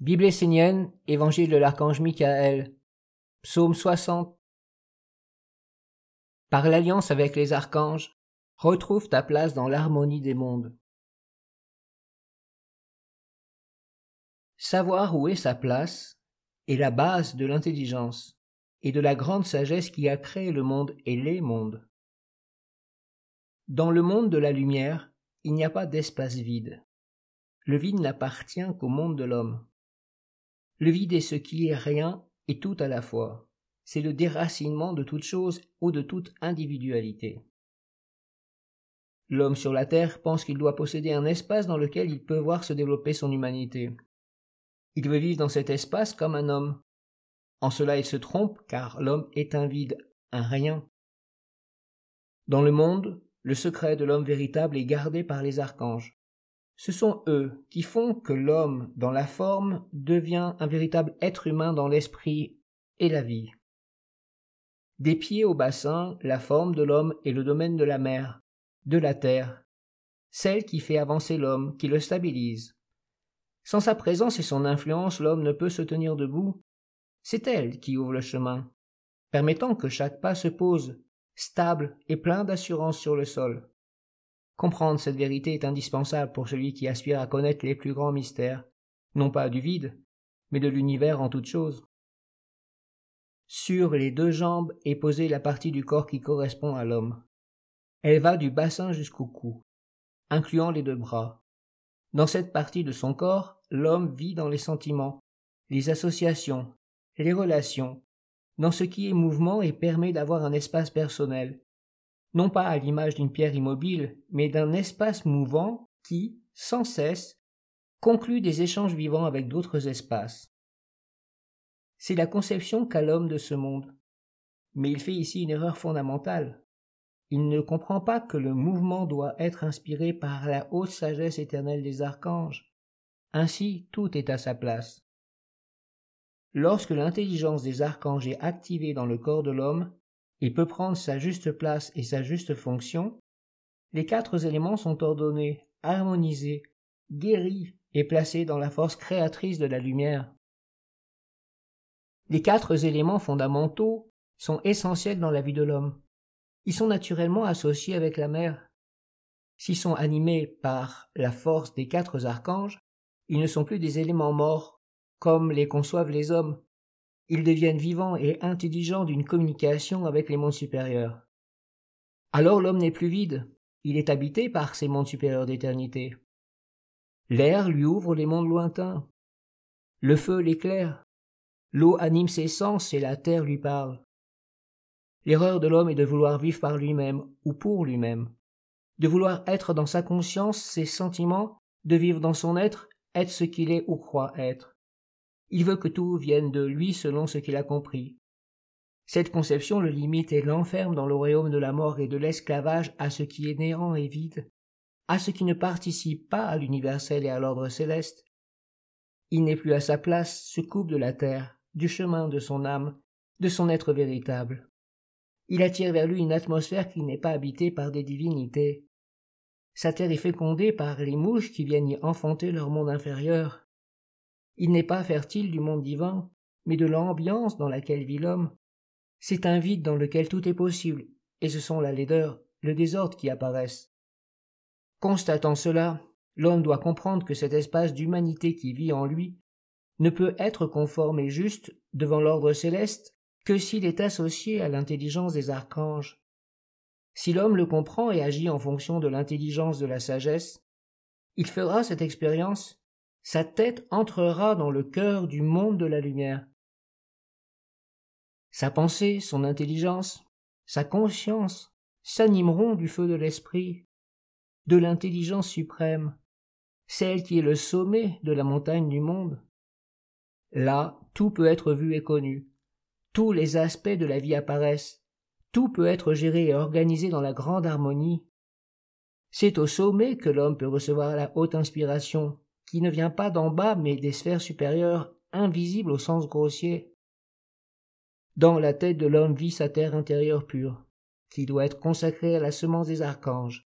Bible essénienne, Évangile de l'archange Michael, Psaume 60. Par l'alliance avec les archanges, retrouve ta place dans l'harmonie des mondes. Savoir où est sa place est la base de l'intelligence et de la grande sagesse qui a créé le monde et les mondes. Dans le monde de la lumière, il n'y a pas d'espace vide. Le vide n'appartient qu'au monde de l'homme. Le vide est ce qui est rien et tout à la fois. C'est le déracinement de toute chose ou de toute individualité. L'homme sur la terre pense qu'il doit posséder un espace dans lequel il peut voir se développer son humanité. Il veut vivre dans cet espace comme un homme. En cela il se trompe, car l'homme est un vide, un rien. Dans le monde, le secret de l'homme véritable est gardé par les archanges. Ce sont eux qui font que l'homme, dans la forme, devient un véritable être humain dans l'esprit et la vie. Des pieds au bassin, la forme de l'homme est le domaine de la mer, de la terre, celle qui fait avancer l'homme, qui le stabilise. Sans sa présence et son influence, l'homme ne peut se tenir debout. C'est elle qui ouvre le chemin, permettant que chaque pas se pose, stable et plein d'assurance sur le sol. Comprendre cette vérité est indispensable pour celui qui aspire à connaître les plus grands mystères, non pas du vide, mais de l'univers en toute chose. Sur les deux jambes est posée la partie du corps qui correspond à l'homme. Elle va du bassin jusqu'au cou, incluant les deux bras. Dans cette partie de son corps, l'homme vit dans les sentiments, les associations, les relations, dans ce qui est mouvement et permet d'avoir un espace personnel, non pas à l'image d'une pierre immobile, mais d'un espace mouvant qui, sans cesse, conclut des échanges vivants avec d'autres espaces. C'est la conception qu'a l'homme de ce monde. Mais il fait ici une erreur fondamentale. Il ne comprend pas que le mouvement doit être inspiré par la haute sagesse éternelle des archanges. Ainsi, tout est à sa place. Lorsque l'intelligence des archanges est activée dans le corps de l'homme, il peut prendre sa juste place et sa juste fonction, les quatre éléments sont ordonnés, harmonisés, guéris et placés dans la force créatrice de la lumière. Les quatre éléments fondamentaux sont essentiels dans la vie de l'homme. Ils sont naturellement associés avec la mer. S'ils sont animés par la force des quatre archanges, ils ne sont plus des éléments morts, comme les conçoivent les hommes, ils deviennent vivants et intelligents d'une communication avec les mondes supérieurs. Alors l'homme n'est plus vide, il est habité par ces mondes supérieurs d'éternité. L'air lui ouvre les mondes lointains. Le feu l'éclaire. L'eau anime ses sens et la terre lui parle. L'erreur de l'homme est de vouloir vivre par lui-même ou pour lui-même, de vouloir être dans sa conscience, ses sentiments, de vivre dans son être, être ce qu'il est ou croit être. Il veut que tout vienne de lui selon ce qu'il a compris. Cette conception le limite et l'enferme dans le royaume de la mort et de l'esclavage à ce qui est néant et vide, à ce qui ne participe pas à l'universel et à l'ordre céleste. Il n'est plus à sa place, se coupe de la terre, du chemin de son âme, de son être véritable. Il attire vers lui une atmosphère qui n'est pas habitée par des divinités. Sa terre est fécondée par les mouches qui viennent y enfanter leur monde inférieur. Il n'est pas fertile du monde divin, mais de l'ambiance dans laquelle vit l'homme. C'est un vide dans lequel tout est possible, et ce sont la laideur, le désordre qui apparaissent. Constatant cela, l'homme doit comprendre que cet espace d'humanité qui vit en lui ne peut être conforme et juste devant l'ordre céleste que s'il est associé à l'intelligence des archanges. Si l'homme le comprend et agit en fonction de l'intelligence de la sagesse, il fera cette expérience sa tête entrera dans le cœur du monde de la lumière. Sa pensée, son intelligence, sa conscience s'animeront du feu de l'esprit, de l'intelligence suprême, celle qui est le sommet de la montagne du monde. Là, tout peut être vu et connu, tous les aspects de la vie apparaissent, tout peut être géré et organisé dans la grande harmonie. C'est au sommet que l'homme peut recevoir la haute inspiration, qui ne vient pas d'en bas mais des sphères supérieures invisibles au sens grossier. Dans la tête de l'homme vit sa terre intérieure pure, qui doit être consacrée à la semence des archanges.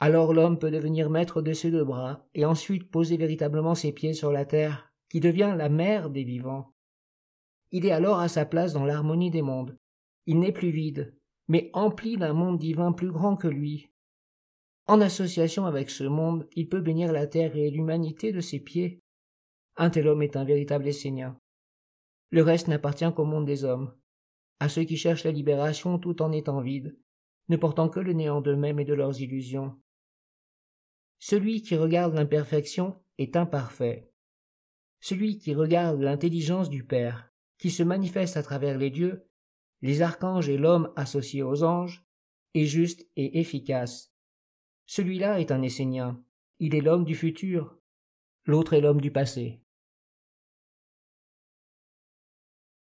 Alors l'homme peut devenir maître de ses deux bras, et ensuite poser véritablement ses pieds sur la terre, qui devient la mère des vivants. Il est alors à sa place dans l'harmonie des mondes. Il n'est plus vide, mais empli d'un monde divin plus grand que lui. En association avec ce monde, il peut bénir la terre et l'humanité de ses pieds. Un tel homme est un véritable Essénien. Le reste n'appartient qu'au monde des hommes, à ceux qui cherchent la libération tout en étant vides, ne portant que le néant d'eux-mêmes et de leurs illusions. Celui qui regarde l'imperfection est imparfait. Celui qui regarde l'intelligence du Père, qui se manifeste à travers les dieux, les archanges et l'homme associés aux anges, est juste et efficace. Celui-là est un Essénien. Il est l'homme du futur. L'autre est l'homme du passé.